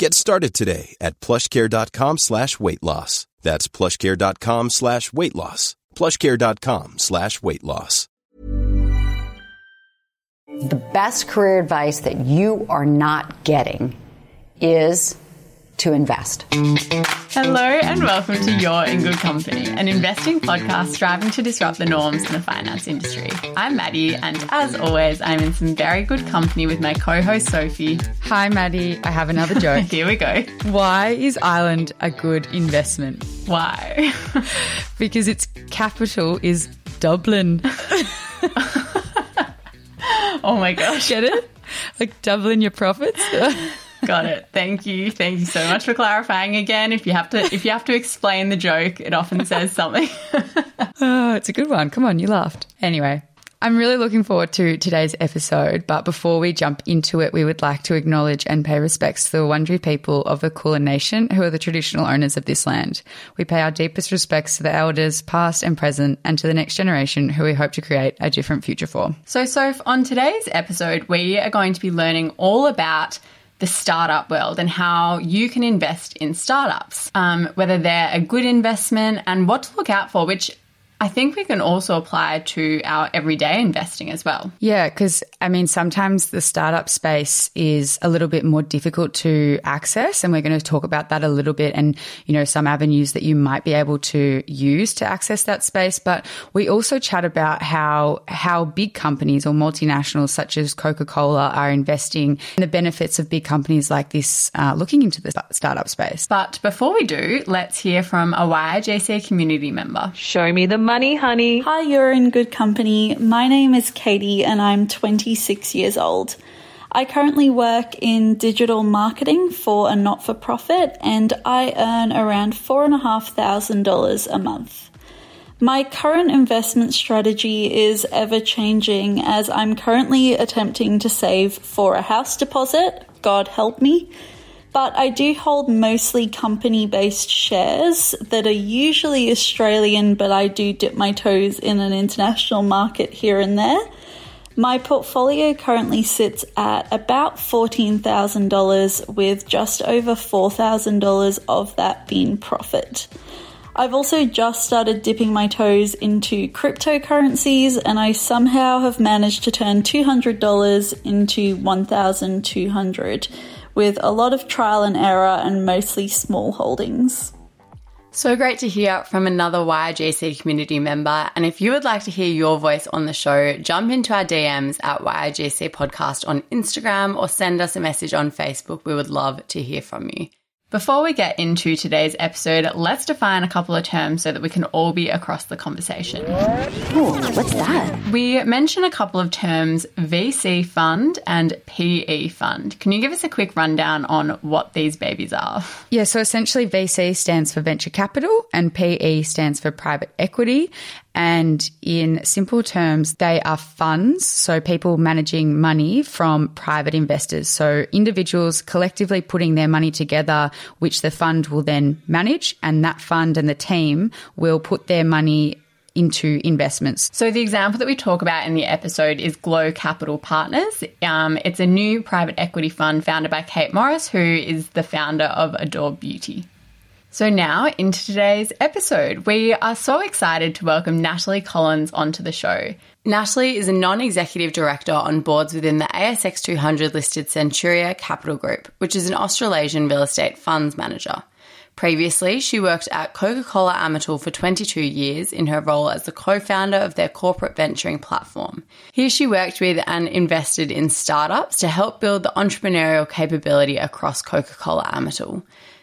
Get started today at plushcare.com slash weight loss. That's plushcare.com slash weight loss. plushcare.com slash weight loss. The best career advice that you are not getting is to invest. Hello and welcome to You're in Good Company, an investing podcast striving to disrupt the norms in the finance industry. I'm Maddie, and as always, I'm in some very good company with my co-host Sophie. Hi, Maddie. I have another joke. Here we go. Why is Ireland a good investment? Why? because its capital is Dublin. oh my gosh. Get it? Like doubling your profits? Got it. Thank you. Thank you so much for clarifying again. If you have to if you have to explain the joke, it often says something. oh, it's a good one. Come on, you laughed. Anyway, I'm really looking forward to today's episode, but before we jump into it, we would like to acknowledge and pay respects to the Wurundjeri people of the Kulin Nation, who are the traditional owners of this land. We pay our deepest respects to the elders, past and present, and to the next generation, who we hope to create a different future for. So, Soph, on today's episode, we are going to be learning all about the startup world and how you can invest in startups, um, whether they're a good investment and what to look out for, which I think we can also apply to our everyday investing as well. Yeah, because I mean, sometimes the startup space is a little bit more difficult to access, and we're going to talk about that a little bit and, you know, some avenues that you might be able to use to access that space. But we also chat about how, how big companies or multinationals such as Coca Cola are investing in the benefits of big companies like this uh, looking into the startup space. But before we do, let's hear from a YIJC community member. Show me the money, honey. Hi, you're in good company. My name is Katie and I'm 26 years old. I currently work in digital marketing for a not for profit and I earn around $4,500 a month. My current investment strategy is ever changing as I'm currently attempting to save for a house deposit. God help me but I do hold mostly company based shares that are usually Australian, but I do dip my toes in an international market here and there. My portfolio currently sits at about $14,000 with just over $4,000 of that being profit. I've also just started dipping my toes into cryptocurrencies and I somehow have managed to turn $200 into 1200 with a lot of trial and error and mostly small holdings. So great to hear from another YIJC community member. And if you would like to hear your voice on the show, jump into our DMs at YIJC Podcast on Instagram or send us a message on Facebook. We would love to hear from you. Before we get into today's episode, let's define a couple of terms so that we can all be across the conversation. Ooh, what's that? We mention a couple of terms VC fund and PE fund. Can you give us a quick rundown on what these babies are? Yeah, so essentially VC stands for venture capital and PE stands for private equity. And in simple terms, they are funds. So people managing money from private investors. So individuals collectively putting their money together, which the fund will then manage. And that fund and the team will put their money into investments. So the example that we talk about in the episode is Glow Capital Partners. Um, it's a new private equity fund founded by Kate Morris, who is the founder of Adore Beauty. So, now into today's episode. We are so excited to welcome Natalie Collins onto the show. Natalie is a non executive director on boards within the ASX 200 listed Centuria Capital Group, which is an Australasian real estate funds manager. Previously, she worked at Coca Cola Amatil for 22 years in her role as the co founder of their corporate venturing platform. Here, she worked with and invested in startups to help build the entrepreneurial capability across Coca Cola Amatil.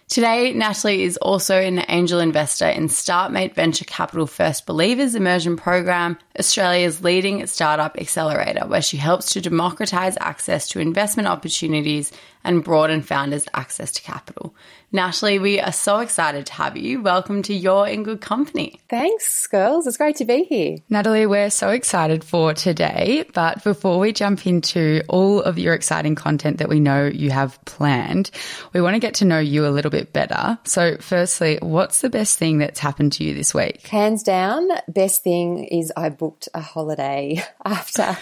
Today, Natalie is also an angel investor in StartMate Venture Capital First Believers Immersion Program, Australia's leading startup accelerator, where she helps to democratize access to investment opportunities and broaden founders' access to capital. Natalie, we are so excited to have you. Welcome to You're in Good Company. Thanks, girls. It's great to be here. Natalie, we're so excited for today. But before we jump into all of your exciting content that we know you have planned, we want to get to know you a little bit better. So, firstly, what's the best thing that's happened to you this week? Hands down, best thing is I booked a holiday after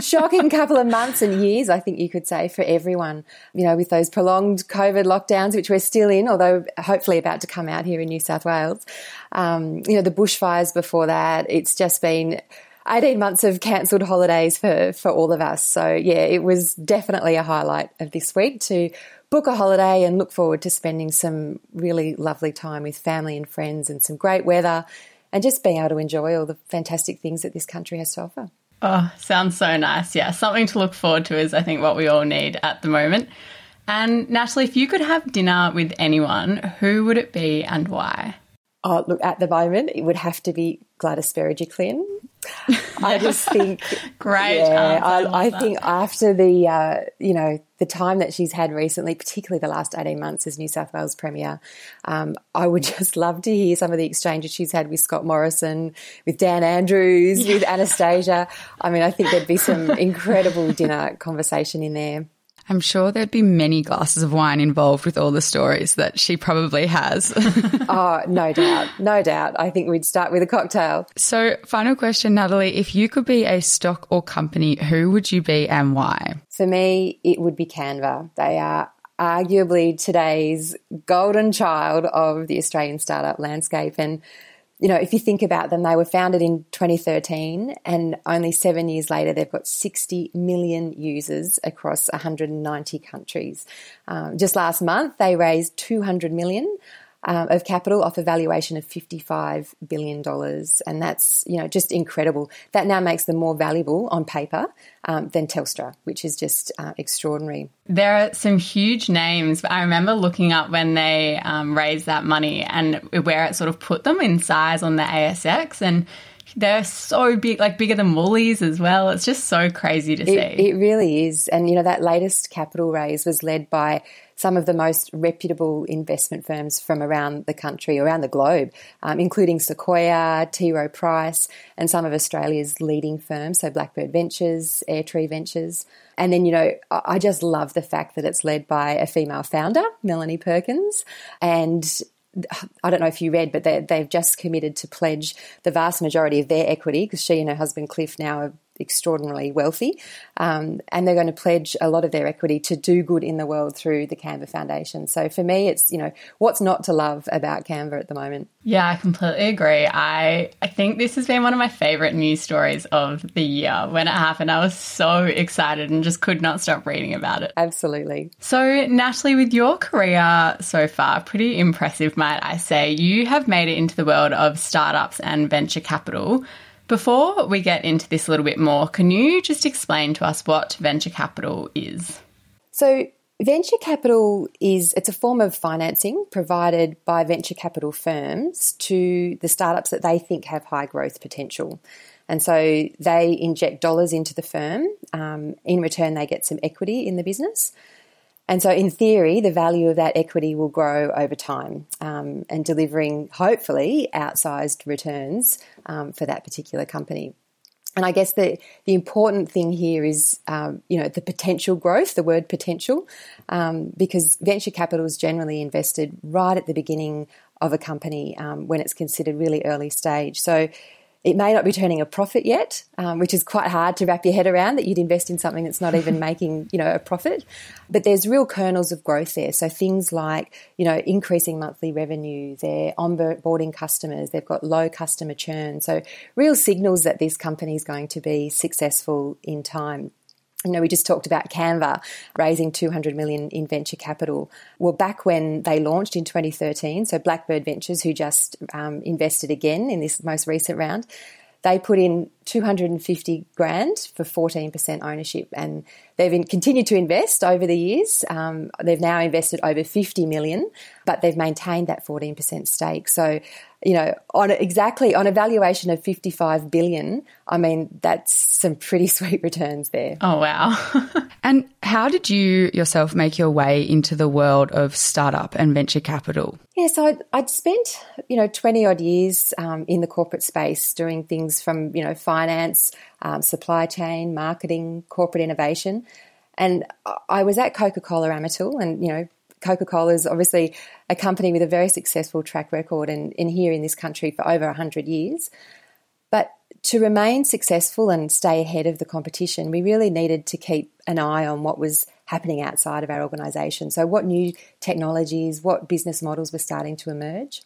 shocking couple of months and years, I think you could say, for everyone. You know, with those prolonged COVID lockdowns, which we're still in, although hopefully about to come out here in New South Wales. Um, you know, the bushfires before that, it's just been 18 months of cancelled holidays for, for all of us. So, yeah, it was definitely a highlight of this week to book a holiday and look forward to spending some really lovely time with family and friends and some great weather and just being able to enjoy all the fantastic things that this country has to offer. Oh, sounds so nice. Yeah, something to look forward to is I think what we all need at the moment. And Natalie, if you could have dinner with anyone, who would it be and why? Oh, look, at the moment, it would have to be Gladys Berejiklian. I just think great. Yeah, I, I, think after the uh, you know the time that she's had recently, particularly the last eighteen months as New South Wales Premier, um, I would just love to hear some of the exchanges she's had with Scott Morrison, with Dan Andrews, yeah. with Anastasia. I mean, I think there'd be some incredible dinner conversation in there. I'm sure there'd be many glasses of wine involved with all the stories that she probably has. oh, no doubt. No doubt. I think we'd start with a cocktail. So, final question, Natalie. If you could be a stock or company, who would you be and why? For me, it would be Canva. They are arguably today's golden child of the Australian startup landscape. And you know, if you think about them, they were founded in 2013 and only seven years later, they've got 60 million users across 190 countries. Um, just last month, they raised 200 million um, of capital off a valuation of $55 billion. And that's, you know, just incredible. That now makes them more valuable on paper um, than Telstra, which is just uh, extraordinary. There are some huge names. I remember looking up when they um, raised that money and where it sort of put them in size on the ASX. And they're so big, like bigger than Woolies as well. It's just so crazy to it, see. It really is. And, you know, that latest capital raise was led by some of the most reputable investment firms from around the country, around the globe, um, including Sequoia, T. Rowe Price, and some of Australia's leading firms, so Blackbird Ventures, Airtree Ventures. And then, you know, I just love the fact that it's led by a female founder, Melanie Perkins, and I don't know if you read, but they, have just committed to pledge the vast majority of their equity because she and her husband Cliff now are extraordinarily wealthy, um, and they're going to pledge a lot of their equity to do good in the world through the Canva Foundation. So for me, it's you know what's not to love about Canva at the moment. Yeah, I completely agree. I I think this has been one of my favorite news stories of the year. When it happened, I was so excited and just could not stop reading about it. Absolutely. So Natalie, with your career so far, pretty impressive, might I say. You have made it into the world of startups and venture capital. Before we get into this a little bit more, can you just explain to us what venture capital is? So, venture capital is it's a form of financing provided by venture capital firms to the startups that they think have high growth potential. And so they inject dollars into the firm. Um, in return, they get some equity in the business. And so, in theory, the value of that equity will grow over time um, and delivering, hopefully, outsized returns um, for that particular company. And I guess the, the important thing here is, um, you know, the potential growth, the word potential, um, because venture capital is generally invested right at the beginning of a company um, when it's considered really early stage. So it may not be turning a profit yet, um, which is quite hard to wrap your head around that you'd invest in something that's not even making, you know, a profit. But there's real kernels of growth there. So things like, you know, increasing monthly revenue, they're onboarding customers, they've got low customer churn. So real signals that this company is going to be successful in time you know, we just talked about Canva raising 200 million in venture capital. Well, back when they launched in 2013, so Blackbird Ventures, who just um, invested again in this most recent round, they put in 250 grand for 14% ownership. And they've in, continued to invest over the years. Um, they've now invested over 50 million, but they've maintained that 14% stake. So you know, on exactly on a valuation of 55 billion, I mean, that's some pretty sweet returns there. Oh, wow. and how did you yourself make your way into the world of startup and venture capital? Yeah, so I'd, I'd spent, you know, 20 odd years um, in the corporate space doing things from, you know, finance, um, supply chain, marketing, corporate innovation. And I was at Coca Cola Amatil and, you know, Coca Cola is obviously a company with a very successful track record and in here in this country for over 100 years. But to remain successful and stay ahead of the competition, we really needed to keep an eye on what was happening outside of our organisation. So, what new technologies, what business models were starting to emerge.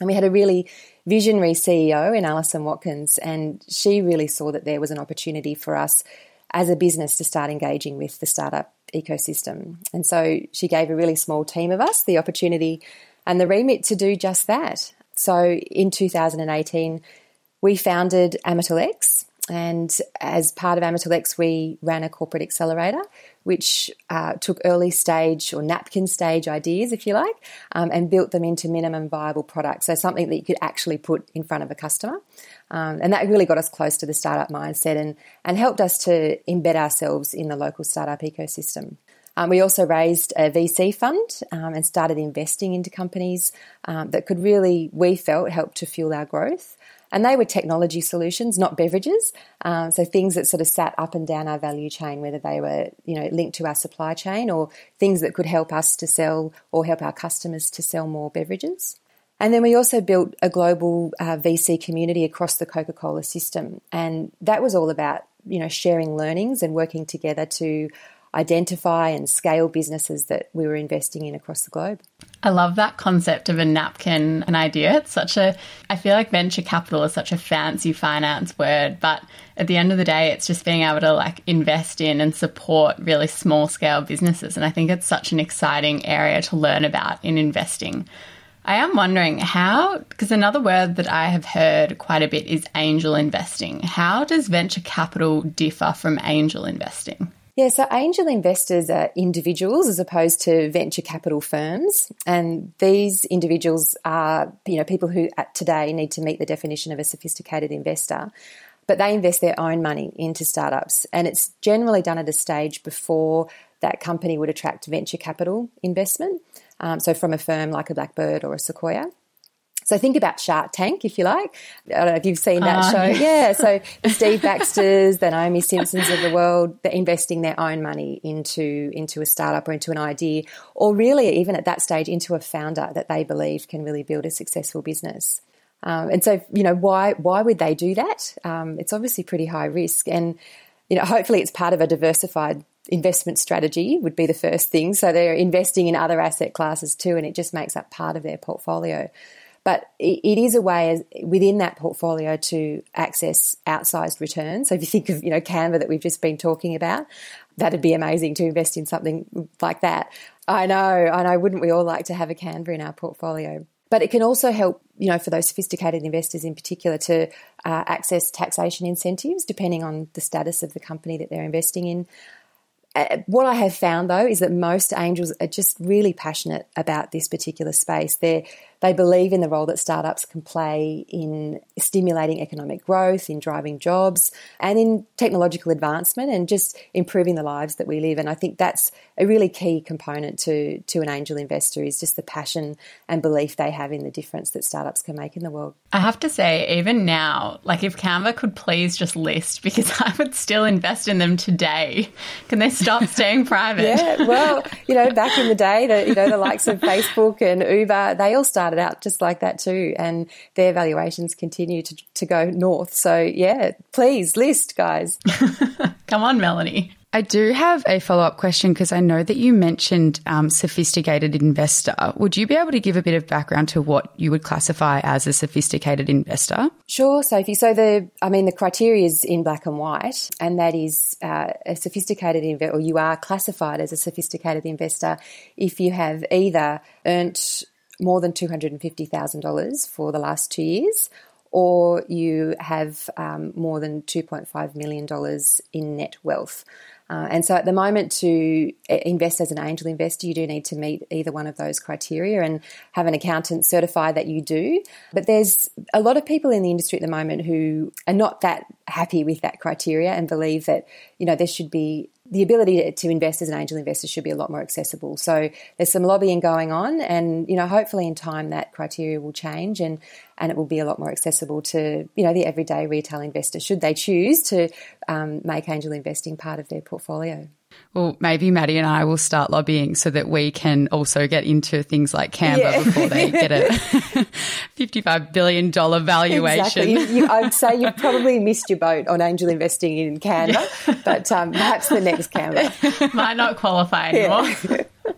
And we had a really visionary CEO in Alison Watkins, and she really saw that there was an opportunity for us as a business to start engaging with the startup ecosystem. And so she gave a really small team of us the opportunity and the remit to do just that. So in 2018, we founded Amatil X. And as part of Amatil X, we ran a corporate accelerator, which uh, took early stage or napkin stage ideas, if you like, um, and built them into minimum viable products. So something that you could actually put in front of a customer. Um, and that really got us close to the startup mindset and, and helped us to embed ourselves in the local startup ecosystem. Um, we also raised a VC fund um, and started investing into companies um, that could really, we felt, help to fuel our growth. And they were technology solutions, not beverages. Um, so things that sort of sat up and down our value chain, whether they were, you know, linked to our supply chain or things that could help us to sell or help our customers to sell more beverages. And then we also built a global uh, VC community across the Coca Cola system. And that was all about, you know, sharing learnings and working together to identify and scale businesses that we were investing in across the globe. I love that concept of a napkin, an idea. It's such a, I feel like venture capital is such a fancy finance word, but at the end of the day, it's just being able to like invest in and support really small scale businesses. And I think it's such an exciting area to learn about in investing. I am wondering how, because another word that I have heard quite a bit is angel investing. How does venture capital differ from angel investing? Yeah, so angel investors are individuals as opposed to venture capital firms. And these individuals are, you know, people who today need to meet the definition of a sophisticated investor. But they invest their own money into startups. And it's generally done at a stage before that company would attract venture capital investment. Um, so from a firm like a Blackbird or a Sequoia. So think about Shark Tank, if you like. I don't know if you've seen that uh, show. Yeah. So the Steve Baxters, the Naomi Simpsons of the world, they're investing their own money into, into a startup or into an idea, or really even at that stage into a founder that they believe can really build a successful business. Um, and so, you know, why, why would they do that? Um, it's obviously pretty high risk. And, you know, hopefully it's part of a diversified investment strategy would be the first thing. So they're investing in other asset classes too, and it just makes up part of their portfolio. But it is a way within that portfolio to access outsized returns. So if you think of, you know, Canva that we've just been talking about, that'd be amazing to invest in something like that. I know, I know. Wouldn't we all like to have a Canva in our portfolio? But it can also help, you know, for those sophisticated investors in particular to uh, access taxation incentives depending on the status of the company that they're investing in. Uh, what I have found though is that most angels are just really passionate about this particular space. They they believe in the role that startups can play in stimulating economic growth, in driving jobs, and in technological advancement, and just improving the lives that we live. And I think that's a really key component to to an angel investor is just the passion and belief they have in the difference that startups can make in the world. I have to say, even now, like if Canva could please just list, because I would still invest in them today. Can they stop staying private? yeah, well, you know, back in the day, the you know the likes of Facebook and Uber, they all started out just like that too, and their valuations continue to to go north. So yeah, please list, guys. Come on, Melanie. I do have a follow up question because I know that you mentioned um, sophisticated investor. Would you be able to give a bit of background to what you would classify as a sophisticated investor? Sure, Sophie. So the, I mean, the criteria is in black and white, and that is uh, a sophisticated investor, or you are classified as a sophisticated investor if you have either earned more than $250,000 for the last two years or you have um, more than $2.5 million in net wealth. Uh, and so at the moment, to invest as an angel investor, you do need to meet either one of those criteria and have an accountant certify that you do. But there's a lot of people in the industry at the moment who are not that happy with that criteria and believe that, you know, there should be the ability to invest as an angel investor should be a lot more accessible. So there's some lobbying going on, and you know, hopefully in time that criteria will change and and it will be a lot more accessible to you know the everyday retail investor should they choose to um, make angel investing part of their portfolio. Well, maybe Maddie and I will start lobbying so that we can also get into things like Canva yeah. before they get a $55 billion valuation. Exactly. You, you, I'd say you've probably missed your boat on angel investing in Canva, yeah. but um, perhaps the next Canva. Might not qualify anymore. Yeah.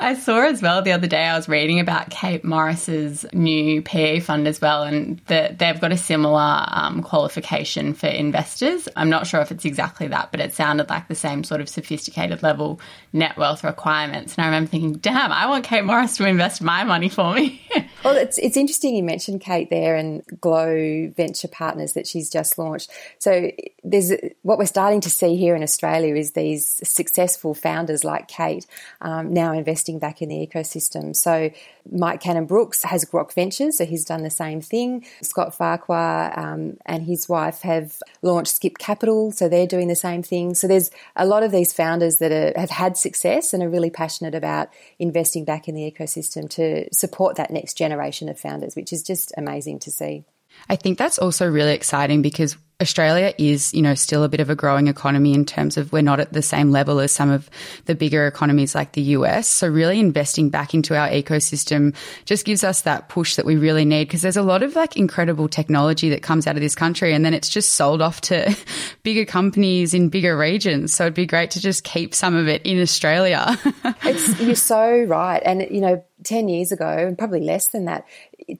I saw as well the other day, I was reading about Kate Morris's new PE fund as well, and that they've got a similar um, qualification for investors. I'm not sure if it's exactly that, but it sounded like the same sort of sophisticated level net wealth requirements. And I remember thinking, damn, I want Kate Morris to invest my money for me. well, it's, it's interesting you mentioned Kate there and Glow Venture Partners that she's just launched. So there's what we're starting to see here in Australia is these successful founders like Kate um, now investing back in the ecosystem. So Mike Cannon Brookes has Grok Ventures, so he's done the same thing. Scott Farquhar um, and his wife have launched Skip Capital, so they're doing the same thing. So there's a lot of these founders that are, have had success and are really passionate about investing back in the ecosystem to support that next generation of founders, which is just amazing to see. I think that's also really exciting because Australia is, you know, still a bit of a growing economy in terms of we're not at the same level as some of the bigger economies like the US. So really investing back into our ecosystem just gives us that push that we really need because there's a lot of like incredible technology that comes out of this country and then it's just sold off to bigger companies in bigger regions. So it'd be great to just keep some of it in Australia. it's, you're so right. And, you know, 10 years ago, and probably less than that,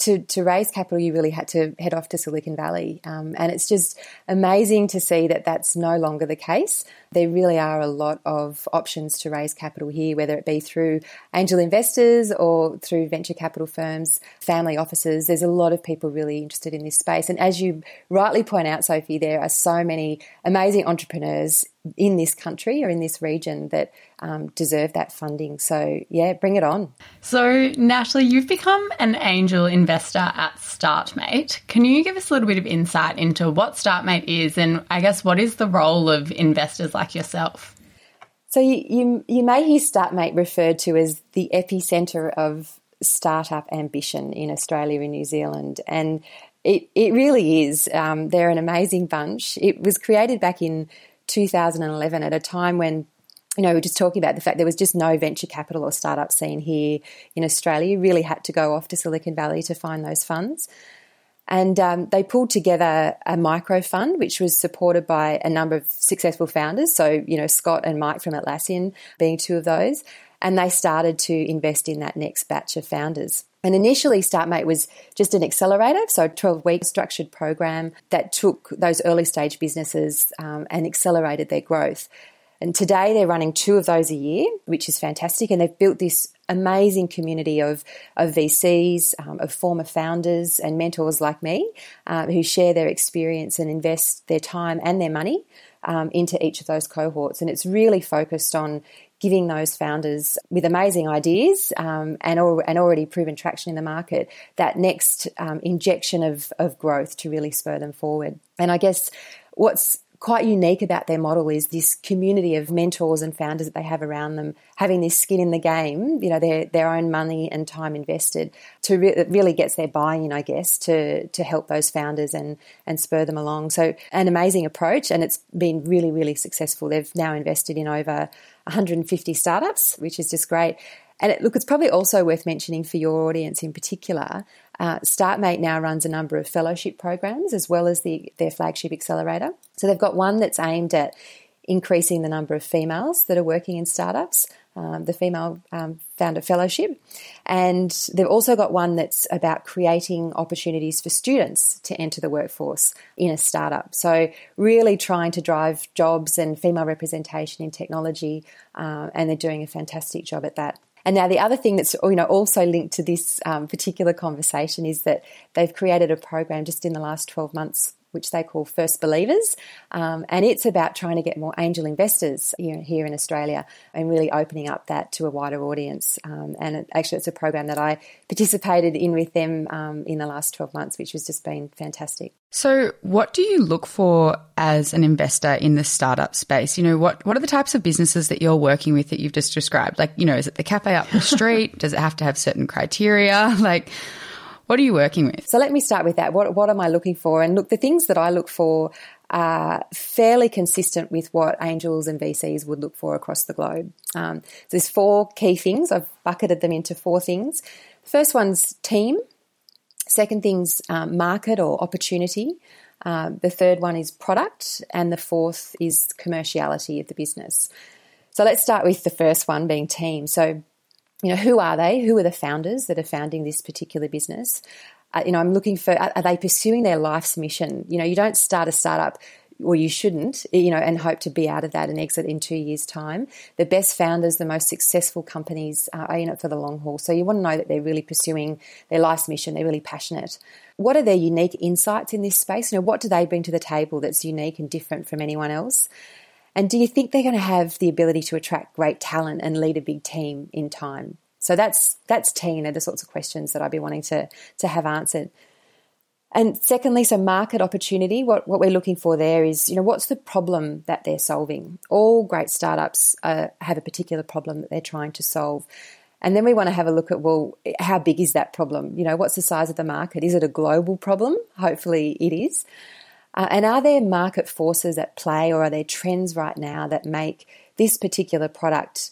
to, to raise capital, you really had to head off to Silicon Valley. Um, and it's just amazing to see that that's no longer the case. There really are a lot of options to raise capital here, whether it be through angel investors or through venture capital firms, family offices. There's a lot of people really interested in this space. And as you rightly point out, Sophie, there are so many amazing entrepreneurs in this country or in this region that um, deserve that funding. So, yeah, bring it on. So, Natalie, you've become an angel investor at StartMate. Can you give us a little bit of insight into what StartMate is and I guess what is the role of investors like yourself? So, you, you, you may hear StartMate referred to as the epicenter of startup ambition in Australia and New Zealand. And it, it really is. Um, they're an amazing bunch. It was created back in 2011 at a time when you know, we are just talking about the fact there was just no venture capital or startup scene here in Australia. You really had to go off to Silicon Valley to find those funds. And um, they pulled together a micro fund, which was supported by a number of successful founders. So, you know, Scott and Mike from Atlassian being two of those. And they started to invest in that next batch of founders. And initially, StartMate was just an accelerator, so a 12 week structured program that took those early stage businesses um, and accelerated their growth. And today they're running two of those a year, which is fantastic. And they've built this amazing community of, of VCs, um, of former founders and mentors like me uh, who share their experience and invest their time and their money um, into each of those cohorts. And it's really focused on giving those founders with amazing ideas um, and, al- and already proven traction in the market that next um, injection of, of growth to really spur them forward. And I guess what's quite unique about their model is this community of mentors and founders that they have around them having this skin in the game, you know, their their own money and time invested to re- really gets their buy-in, I guess, to to help those founders and and spur them along. So an amazing approach, and it's been really really successful. They've now invested in over 150 startups, which is just great. And it, look, it's probably also worth mentioning for your audience in particular. Uh, StartMate now runs a number of fellowship programs as well as the, their flagship accelerator. So they've got one that's aimed at increasing the number of females that are working in startups, um, the Female um, Founder Fellowship. And they've also got one that's about creating opportunities for students to enter the workforce in a startup. So, really trying to drive jobs and female representation in technology, uh, and they're doing a fantastic job at that. And now the other thing that's you know also linked to this um, particular conversation is that they've created a program just in the last 12 months which they call First Believers. Um, and it's about trying to get more angel investors here, here, in Australia and really opening up that to a wider audience. Um, and it, actually, it's a program that I participated in with them um, in the last 12 months, which has just been fantastic. So, what do you look for as an investor in the startup space? You know, what, what are the types of businesses that you're working with that you've just described? Like, you know, is it the cafe up the street? Does it have to have certain criteria? Like, what are you working with? So let me start with that. What, what am I looking for? And look, the things that I look for are fairly consistent with what angels and VCs would look for across the globe. Um, so there's four key things. I've bucketed them into four things. First one's team. Second thing's um, market or opportunity. Um, the third one is product, and the fourth is commerciality of the business. So let's start with the first one being team. So you know, who are they? Who are the founders that are founding this particular business? Uh, you know, I'm looking for, are, are they pursuing their life's mission? You know, you don't start a startup or you shouldn't, you know, and hope to be out of that and exit in two years' time. The best founders, the most successful companies are in it for the long haul. So you want to know that they're really pursuing their life's mission. They're really passionate. What are their unique insights in this space? You know, what do they bring to the table that's unique and different from anyone else? And do you think they're going to have the ability to attract great talent and lead a big team in time? So that's that's. They're the sorts of questions that I'd be wanting to to have answered. And secondly, so market opportunity. What what we're looking for there is, you know, what's the problem that they're solving? All great startups uh, have a particular problem that they're trying to solve. And then we want to have a look at, well, how big is that problem? You know, what's the size of the market? Is it a global problem? Hopefully it is. Uh, and are there market forces at play or are there trends right now that make this particular product,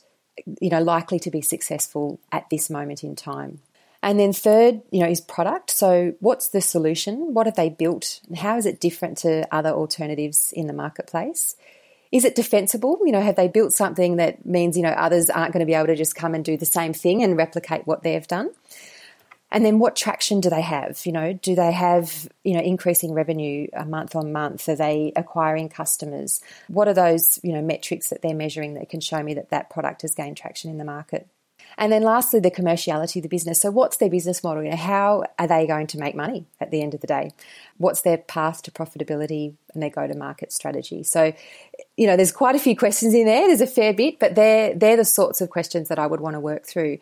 you know, likely to be successful at this moment in time? And then third, you know, is product. So what's the solution? What have they built? How is it different to other alternatives in the marketplace? Is it defensible? You know, have they built something that means, you know, others aren't going to be able to just come and do the same thing and replicate what they've done? And then what traction do they have? You know, do they have, you know, increasing revenue uh, month on month? Are they acquiring customers? What are those, you know, metrics that they're measuring that can show me that that product has gained traction in the market? And then lastly, the commerciality of the business. So what's their business model? You know, how are they going to make money at the end of the day? What's their path to profitability and their go-to-market strategy? So, you know, there's quite a few questions in there. There's a fair bit, but they're, they're the sorts of questions that I would want to work through.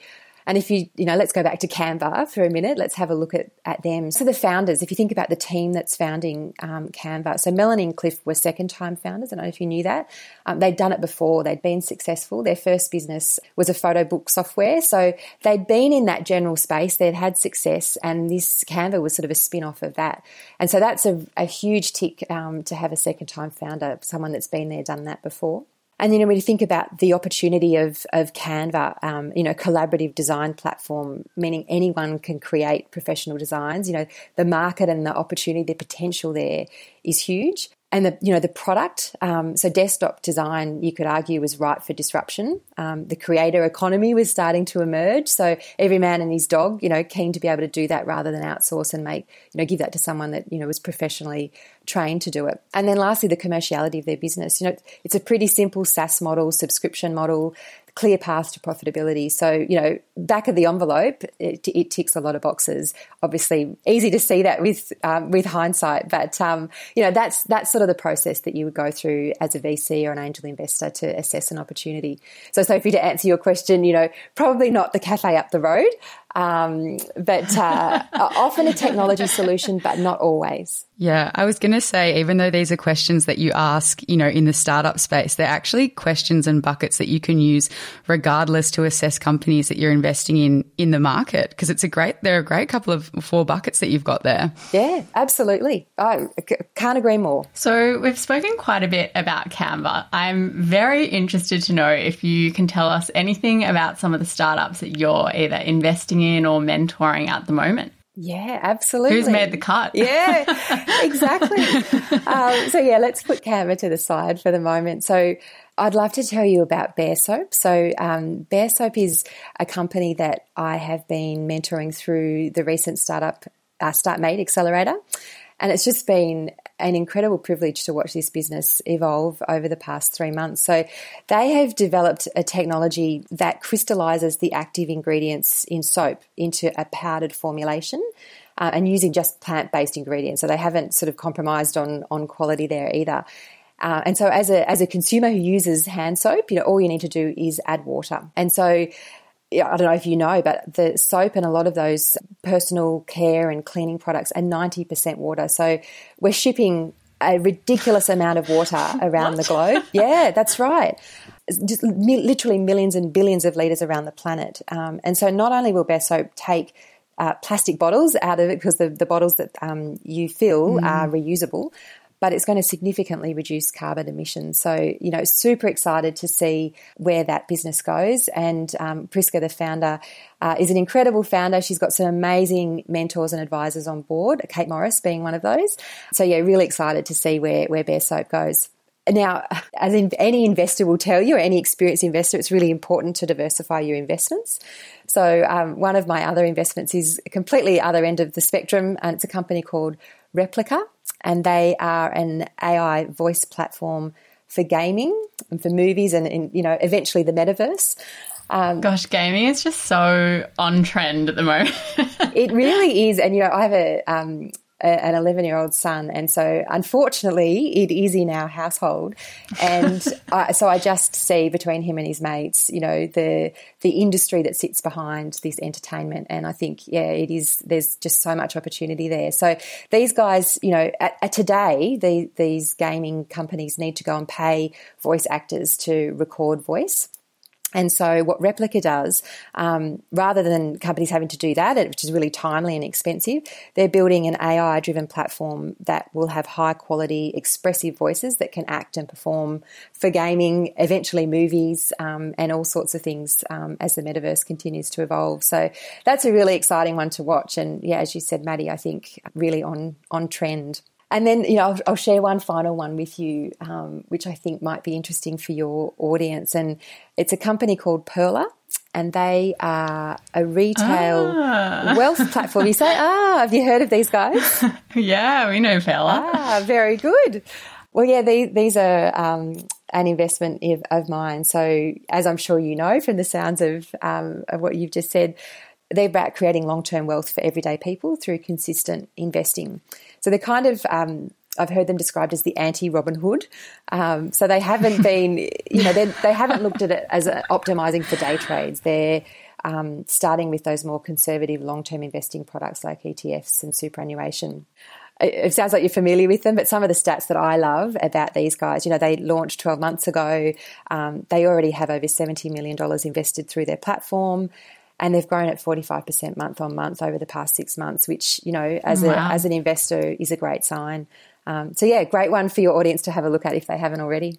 And if you, you know, let's go back to Canva for a minute. Let's have a look at, at them. So the founders, if you think about the team that's founding um, Canva, so Melanie and Cliff were second time founders. I don't know if you knew that. Um, they'd done it before. They'd been successful. Their first business was a photo book software. So they'd been in that general space. They'd had success and this Canva was sort of a spin off of that. And so that's a, a huge tick um, to have a second time founder, someone that's been there, done that before. And you know, when you think about the opportunity of of Canva, um, you know, collaborative design platform, meaning anyone can create professional designs. You know, the market and the opportunity, the potential there is huge and the you know the product um, so desktop design you could argue was ripe for disruption. Um, the creator economy was starting to emerge. So every man and his dog you know keen to be able to do that rather than outsource and make you know give that to someone that you know was professionally trained to do it. And then lastly the commerciality of their business. You know it's a pretty simple SaaS model subscription model clear path to profitability. So, you know, back of the envelope, it, it ticks a lot of boxes. Obviously, easy to see that with um, with hindsight, but um, you know, that's that's sort of the process that you would go through as a VC or an angel investor to assess an opportunity. So, Sophie, to answer your question, you know, probably not the cafe up the road, um, but uh, often a technology solution, but not always. Yeah, I was going to say, even though these are questions that you ask, you know, in the startup space, they're actually questions and buckets that you can use regardless to assess companies that you're investing in in the market. Because it's a great, there are a great couple of four buckets that you've got there. Yeah, absolutely. I can't agree more. So we've spoken quite a bit about Canva. I'm very interested to know if you can tell us anything about some of the startups that you're either investing in or mentoring at the moment. Yeah, absolutely. Who's made the cut? Yeah, exactly. um, so yeah, let's put Canva to the side for the moment. So I'd love to tell you about Bare Soap. So um, Bare Soap is a company that I have been mentoring through the recent startup uh, StartMate Accelerator, and it's just been an incredible privilege to watch this business evolve over the past three months. So they have developed a technology that crystallizes the active ingredients in soap into a powdered formulation. Uh, and using just plant-based ingredients, so they haven't sort of compromised on on quality there either. Uh, and so, as a as a consumer who uses hand soap, you know, all you need to do is add water. And so, I don't know if you know, but the soap and a lot of those personal care and cleaning products are 90% water. So we're shipping a ridiculous amount of water around the globe. Yeah, that's right. Just literally millions and billions of litres around the planet. Um, and so not only will Best Soap take uh, plastic bottles out of it because the, the bottles that um, you fill mm. are reusable, but it's going to significantly reduce carbon emissions. So, you know, super excited to see where that business goes. And um, Priska, the founder, uh, is an incredible founder. She's got some amazing mentors and advisors on board, Kate Morris being one of those. So, yeah, really excited to see where, where Bare Soap goes. Now, as in, any investor will tell you, or any experienced investor, it's really important to diversify your investments. So, um, one of my other investments is completely other end of the spectrum, and it's a company called Replica and they are an AI voice platform for gaming and for movies and, and you know eventually the metaverse. Um, Gosh, gaming is just so on trend at the moment. it really is, and you know I have a um, an 11 year old son. And so, unfortunately, it is in our household. And I, so I just see between him and his mates, you know, the, the industry that sits behind this entertainment. And I think, yeah, it is, there's just so much opportunity there. So these guys, you know, at, at today, the, these gaming companies need to go and pay voice actors to record voice. And so, what Replica does, um, rather than companies having to do that, which is really timely and expensive, they're building an AI driven platform that will have high quality, expressive voices that can act and perform for gaming, eventually movies, um, and all sorts of things um, as the metaverse continues to evolve. So, that's a really exciting one to watch. And yeah, as you said, Maddie, I think really on, on trend. And then, you know, I'll, I'll, share one final one with you, um, which I think might be interesting for your audience. And it's a company called Pearler, and they are a retail ah. wealth platform. You say, ah, have you heard of these guys? yeah, we know Pearler. Ah, very good. Well, yeah, these, these are um, an investment of, of, mine. So, as I'm sure you know from the sounds of, um, of what you've just said, they're about creating long term wealth for everyday people through consistent investing. So they're kind of, um, I've heard them described as the anti Robin Hood. Um, so they haven't been, you know, they haven't looked at it as optimizing for day trades. They're um, starting with those more conservative long term investing products like ETFs and superannuation. It sounds like you're familiar with them, but some of the stats that I love about these guys, you know, they launched 12 months ago. Um, they already have over $70 million invested through their platform and they've grown at 45% month on month over the past six months, which, you know, as, wow. a, as an investor is a great sign. Um, so, yeah, great one for your audience to have a look at if they haven't already.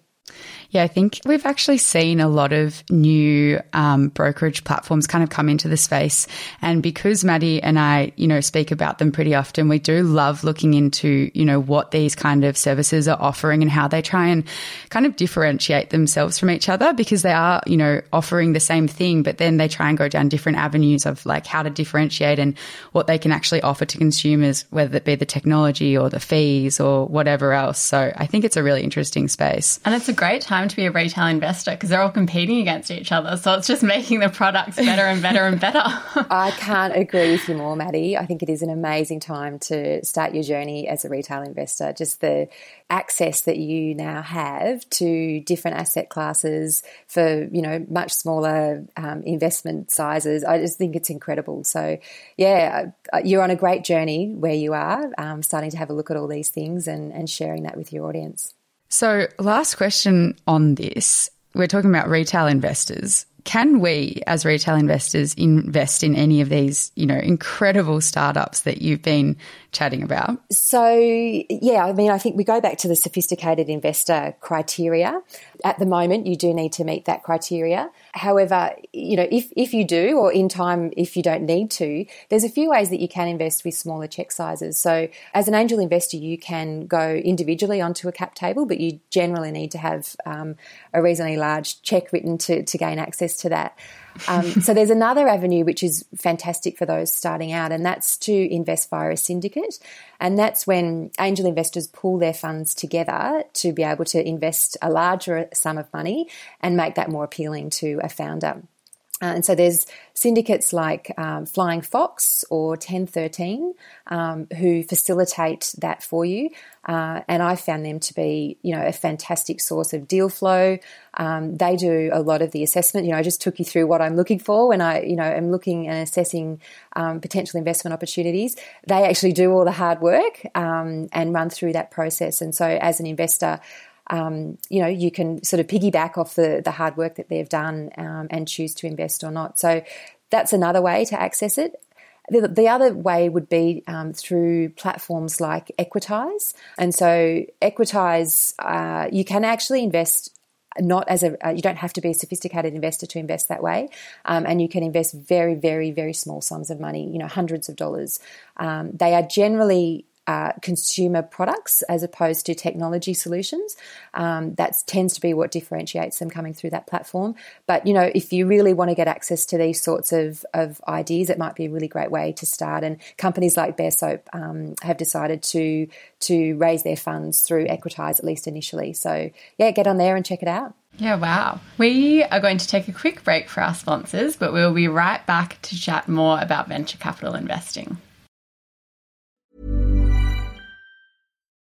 Yeah, I think we've actually seen a lot of new um, brokerage platforms kind of come into the space. And because Maddie and I, you know, speak about them pretty often, we do love looking into, you know, what these kind of services are offering and how they try and kind of differentiate themselves from each other because they are, you know, offering the same thing, but then they try and go down different avenues of like how to differentiate and what they can actually offer to consumers, whether it be the technology or the fees or whatever else. So I think it's a really interesting space. And it's a great time to be a retail investor because they're all competing against each other. So it's just making the products better and better and better. I can't agree with you more, Maddie. I think it is an amazing time to start your journey as a retail investor. Just the access that you now have to different asset classes for, you know, much smaller um, investment sizes. I just think it's incredible. So, yeah, uh, you're on a great journey where you are, um, starting to have a look at all these things and, and sharing that with your audience. So, last question on this. We're talking about retail investors. Can we, as retail investors, invest in any of these, you know, incredible startups that you've been chatting about? So, yeah, I mean, I think we go back to the sophisticated investor criteria. At the moment, you do need to meet that criteria. However, you know, if, if you do, or in time, if you don't need to, there's a few ways that you can invest with smaller check sizes. So, as an angel investor, you can go individually onto a cap table, but you generally need to have um, a reasonably large check written to, to gain access to that. Um, so there's another avenue which is fantastic for those starting out, and that's to invest via a syndicate. And that's when angel investors pool their funds together to be able to invest a larger sum of money and make that more appealing to a founder. Uh, and so there's syndicates like um, Flying Fox or 1013 um, who facilitate that for you. Uh, and I found them to be, you know, a fantastic source of deal flow. Um, they do a lot of the assessment. You know, I just took you through what I'm looking for when I, you know, am looking and assessing um, potential investment opportunities. They actually do all the hard work um, and run through that process. And so as an investor, um, you know, you can sort of piggyback off the, the hard work that they've done um, and choose to invest or not. So that's another way to access it. The, the other way would be um, through platforms like Equitise. And so, Equitise, uh, you can actually invest not as a uh, you don't have to be a sophisticated investor to invest that way um, and you can invest very very very small sums of money you know hundreds of dollars um, they are generally uh, consumer products as opposed to technology solutions. Um, that tends to be what differentiates them coming through that platform. But you know, if you really want to get access to these sorts of, of ideas, it might be a really great way to start. And companies like Bare Soap um, have decided to to raise their funds through Equitise at least initially. So yeah, get on there and check it out. Yeah, wow. We are going to take a quick break for our sponsors, but we'll be right back to chat more about venture capital investing.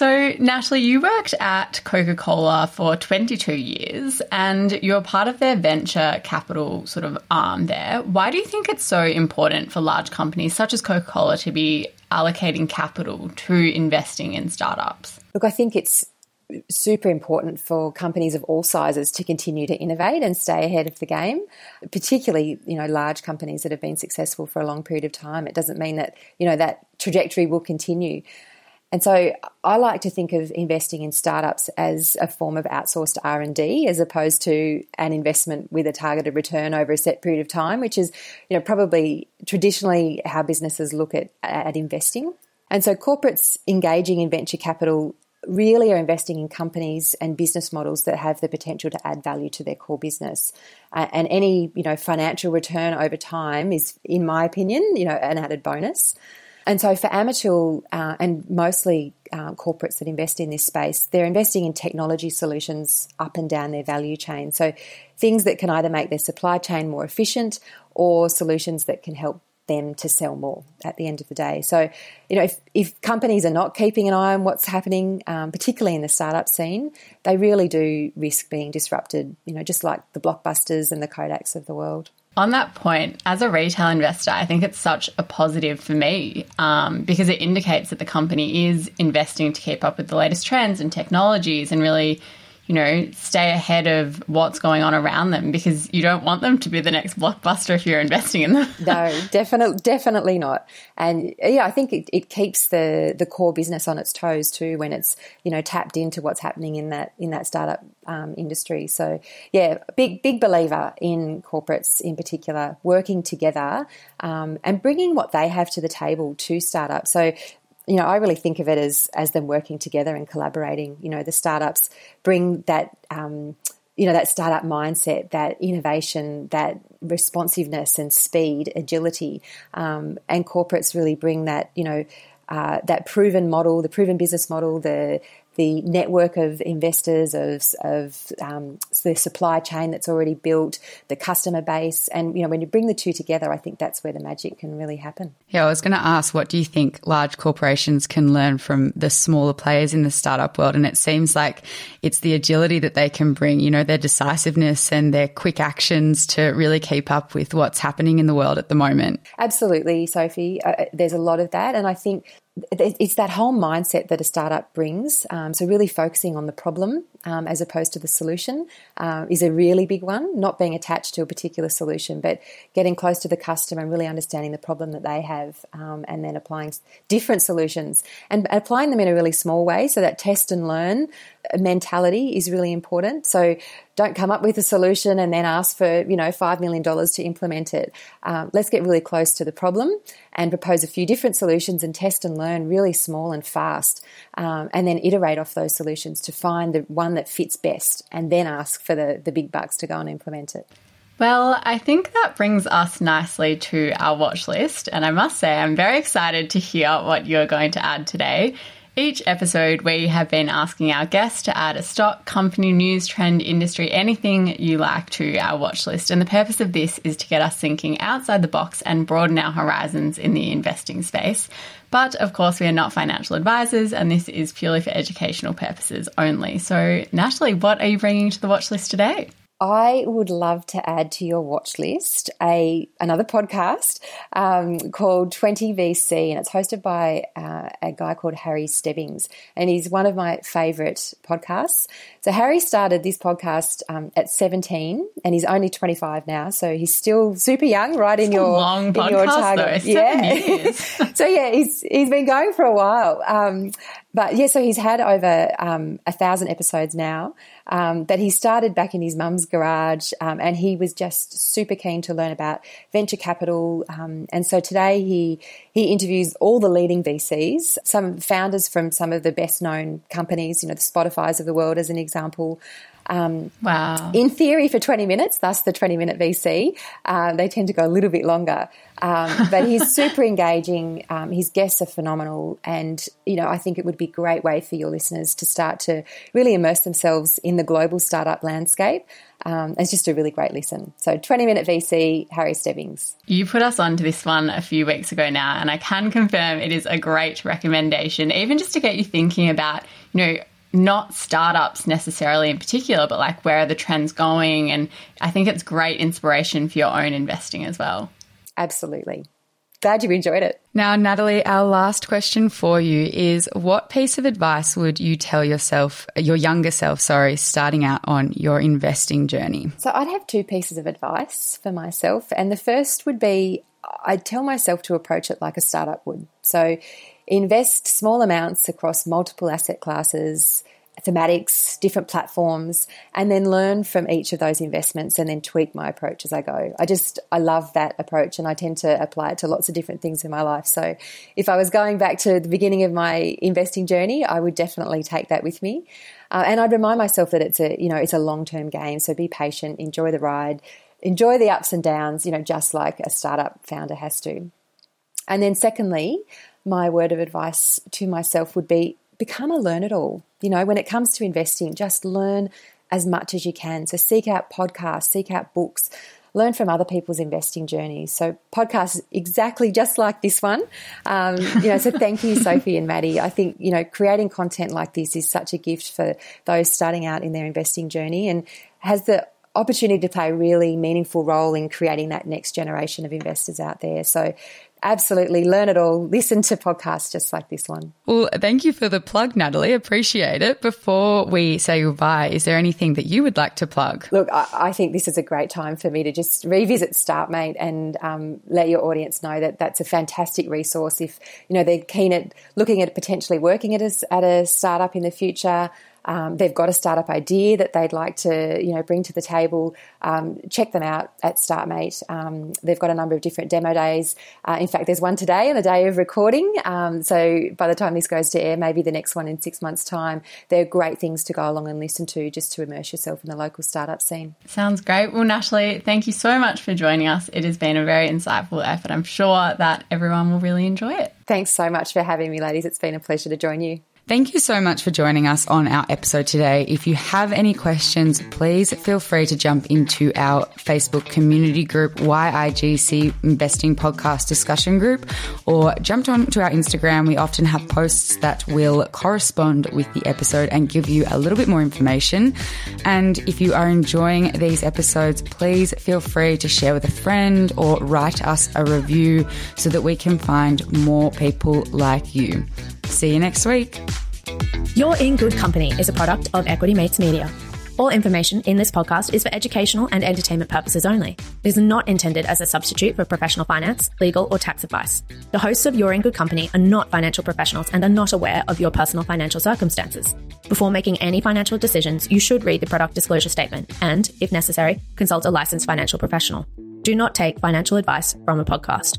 So, Natalie, you worked at Coca Cola for 22 years and you're part of their venture capital sort of arm there. Why do you think it's so important for large companies such as Coca Cola to be allocating capital to investing in startups? Look, I think it's super important for companies of all sizes to continue to innovate and stay ahead of the game particularly you know large companies that have been successful for a long period of time it doesn't mean that you know that trajectory will continue and so I like to think of investing in startups as a form of outsourced R&D as opposed to an investment with a targeted return over a set period of time, which is, you know, probably traditionally how businesses look at, at investing. And so corporates engaging in venture capital really are investing in companies and business models that have the potential to add value to their core business. Uh, and any, you know, financial return over time is, in my opinion, you know, an added bonus. And so for Amatil uh, and mostly uh, corporates that invest in this space, they're investing in technology solutions up and down their value chain. So things that can either make their supply chain more efficient or solutions that can help them to sell more at the end of the day. So, you know, if, if companies are not keeping an eye on what's happening, um, particularly in the startup scene, they really do risk being disrupted, you know, just like the blockbusters and the Kodaks of the world. On that point, as a retail investor, I think it's such a positive for me um, because it indicates that the company is investing to keep up with the latest trends and technologies and really you know, stay ahead of what's going on around them because you don't want them to be the next blockbuster if you're investing in them. no, definitely, definitely not. And yeah, I think it, it keeps the the core business on its toes too when it's you know tapped into what's happening in that in that startup um, industry. So yeah, big big believer in corporates in particular working together um, and bringing what they have to the table to startups. So you know, I really think of it as as them working together and collaborating. You know, the startups bring that. Um, you know that startup mindset, that innovation, that responsiveness and speed, agility, um, and corporates really bring that. You know, uh, that proven model, the proven business model, the the network of investors, of, of um, the supply chain that's already built, the customer base. And, you know, when you bring the two together, I think that's where the magic can really happen. Yeah, I was going to ask, what do you think large corporations can learn from the smaller players in the startup world? And it seems like it's the agility that they can bring, you know, their decisiveness and their quick actions to really keep up with what's happening in the world at the moment. Absolutely, Sophie. Uh, there's a lot of that. And I think it's that whole mindset that a startup brings. Um, so, really focusing on the problem um, as opposed to the solution uh, is a really big one. Not being attached to a particular solution, but getting close to the customer and really understanding the problem that they have, um, and then applying different solutions and applying them in a really small way. So that test and learn mentality is really important. So don't come up with a solution and then ask for you know five million dollars to implement it. Um, let's get really close to the problem and propose a few different solutions and test and learn really small and fast, um, and then iterate off those solutions to find the one that fits best, and then ask for the the big bucks to go and implement it. Well, I think that brings us nicely to our watch list, and I must say I'm very excited to hear what you're going to add today. Each episode, we have been asking our guests to add a stock, company, news, trend, industry, anything you like to our watch list. And the purpose of this is to get us thinking outside the box and broaden our horizons in the investing space. But of course, we are not financial advisors, and this is purely for educational purposes only. So, Natalie, what are you bringing to the watch list today? I would love to add to your watch list a another podcast um, called 20 VC, and it's hosted by uh, a guy called Harry Stebbings, and he's one of my favourite podcasts. So Harry started this podcast um, at 17, and he's only 25 now, so he's still super young, right in your long in podcast, your target. Though. yeah. so yeah, he's he's been going for a while. Um, but yeah, so he's had over um, a thousand episodes now um, that he started back in his mum's garage, um, and he was just super keen to learn about venture capital. Um, and so today he he interviews all the leading VCs, some founders from some of the best known companies, you know, the Spotify's of the world, as an example. Um, wow. In theory, for 20 minutes, thus the 20 minute VC. Uh, they tend to go a little bit longer. Um, but he's super engaging. Um, his guests are phenomenal. And, you know, I think it would be a great way for your listeners to start to really immerse themselves in the global startup landscape. Um, it's just a really great listen. So, 20 Minute VC, Harry Stebbings. You put us onto this one a few weeks ago now, and I can confirm it is a great recommendation, even just to get you thinking about, you know, not startups necessarily in particular, but like where are the trends going? And I think it's great inspiration for your own investing as well. Absolutely. Glad you enjoyed it. Now, Natalie, our last question for you is what piece of advice would you tell yourself, your younger self, sorry, starting out on your investing journey? So I'd have two pieces of advice for myself. And the first would be I'd tell myself to approach it like a startup would. So invest small amounts across multiple asset classes, thematics, different platforms, and then learn from each of those investments and then tweak my approach as I go. I just, I love that approach and I tend to apply it to lots of different things in my life. So if I was going back to the beginning of my investing journey, I would definitely take that with me. Uh, and I'd remind myself that it's a, you know, it's a long term game. So be patient, enjoy the ride, enjoy the ups and downs, you know, just like a startup founder has to. And then secondly, my word of advice to myself would be become a learn it all. You know, when it comes to investing, just learn as much as you can. So seek out podcasts, seek out books, learn from other people's investing journeys. So podcasts exactly just like this one. Um, you know, so thank you, Sophie and Maddie. I think, you know, creating content like this is such a gift for those starting out in their investing journey and has the opportunity to play a really meaningful role in creating that next generation of investors out there. So absolutely learn it all. Listen to podcasts just like this one. Well, thank you for the plug, Natalie. Appreciate it. Before we say goodbye, is there anything that you would like to plug? Look, I, I think this is a great time for me to just revisit StartMate and um, let your audience know that that's a fantastic resource. If you know they're keen at looking at potentially working at a, at a startup in the future. Um, they've got a startup idea that they'd like to, you know, bring to the table. Um, check them out at StartMate. Um, they've got a number of different demo days. Uh, in fact, there's one today on the day of recording. Um, so by the time this goes to air, maybe the next one in six months' time. They're great things to go along and listen to just to immerse yourself in the local startup scene. Sounds great. Well, Natalie, thank you so much for joining us. It has been a very insightful effort. I'm sure that everyone will really enjoy it. Thanks so much for having me, ladies. It's been a pleasure to join you. Thank you so much for joining us on our episode today. If you have any questions, please feel free to jump into our Facebook community group, YIGC Investing Podcast Discussion Group, or jump onto our Instagram. We often have posts that will correspond with the episode and give you a little bit more information. And if you are enjoying these episodes, please feel free to share with a friend or write us a review so that we can find more people like you. See you next week. You're in Good Company is a product of Equity Mates Media. All information in this podcast is for educational and entertainment purposes only. It is not intended as a substitute for professional finance, legal, or tax advice. The hosts of You're in Good Company are not financial professionals and are not aware of your personal financial circumstances. Before making any financial decisions, you should read the product disclosure statement and, if necessary, consult a licensed financial professional. Do not take financial advice from a podcast.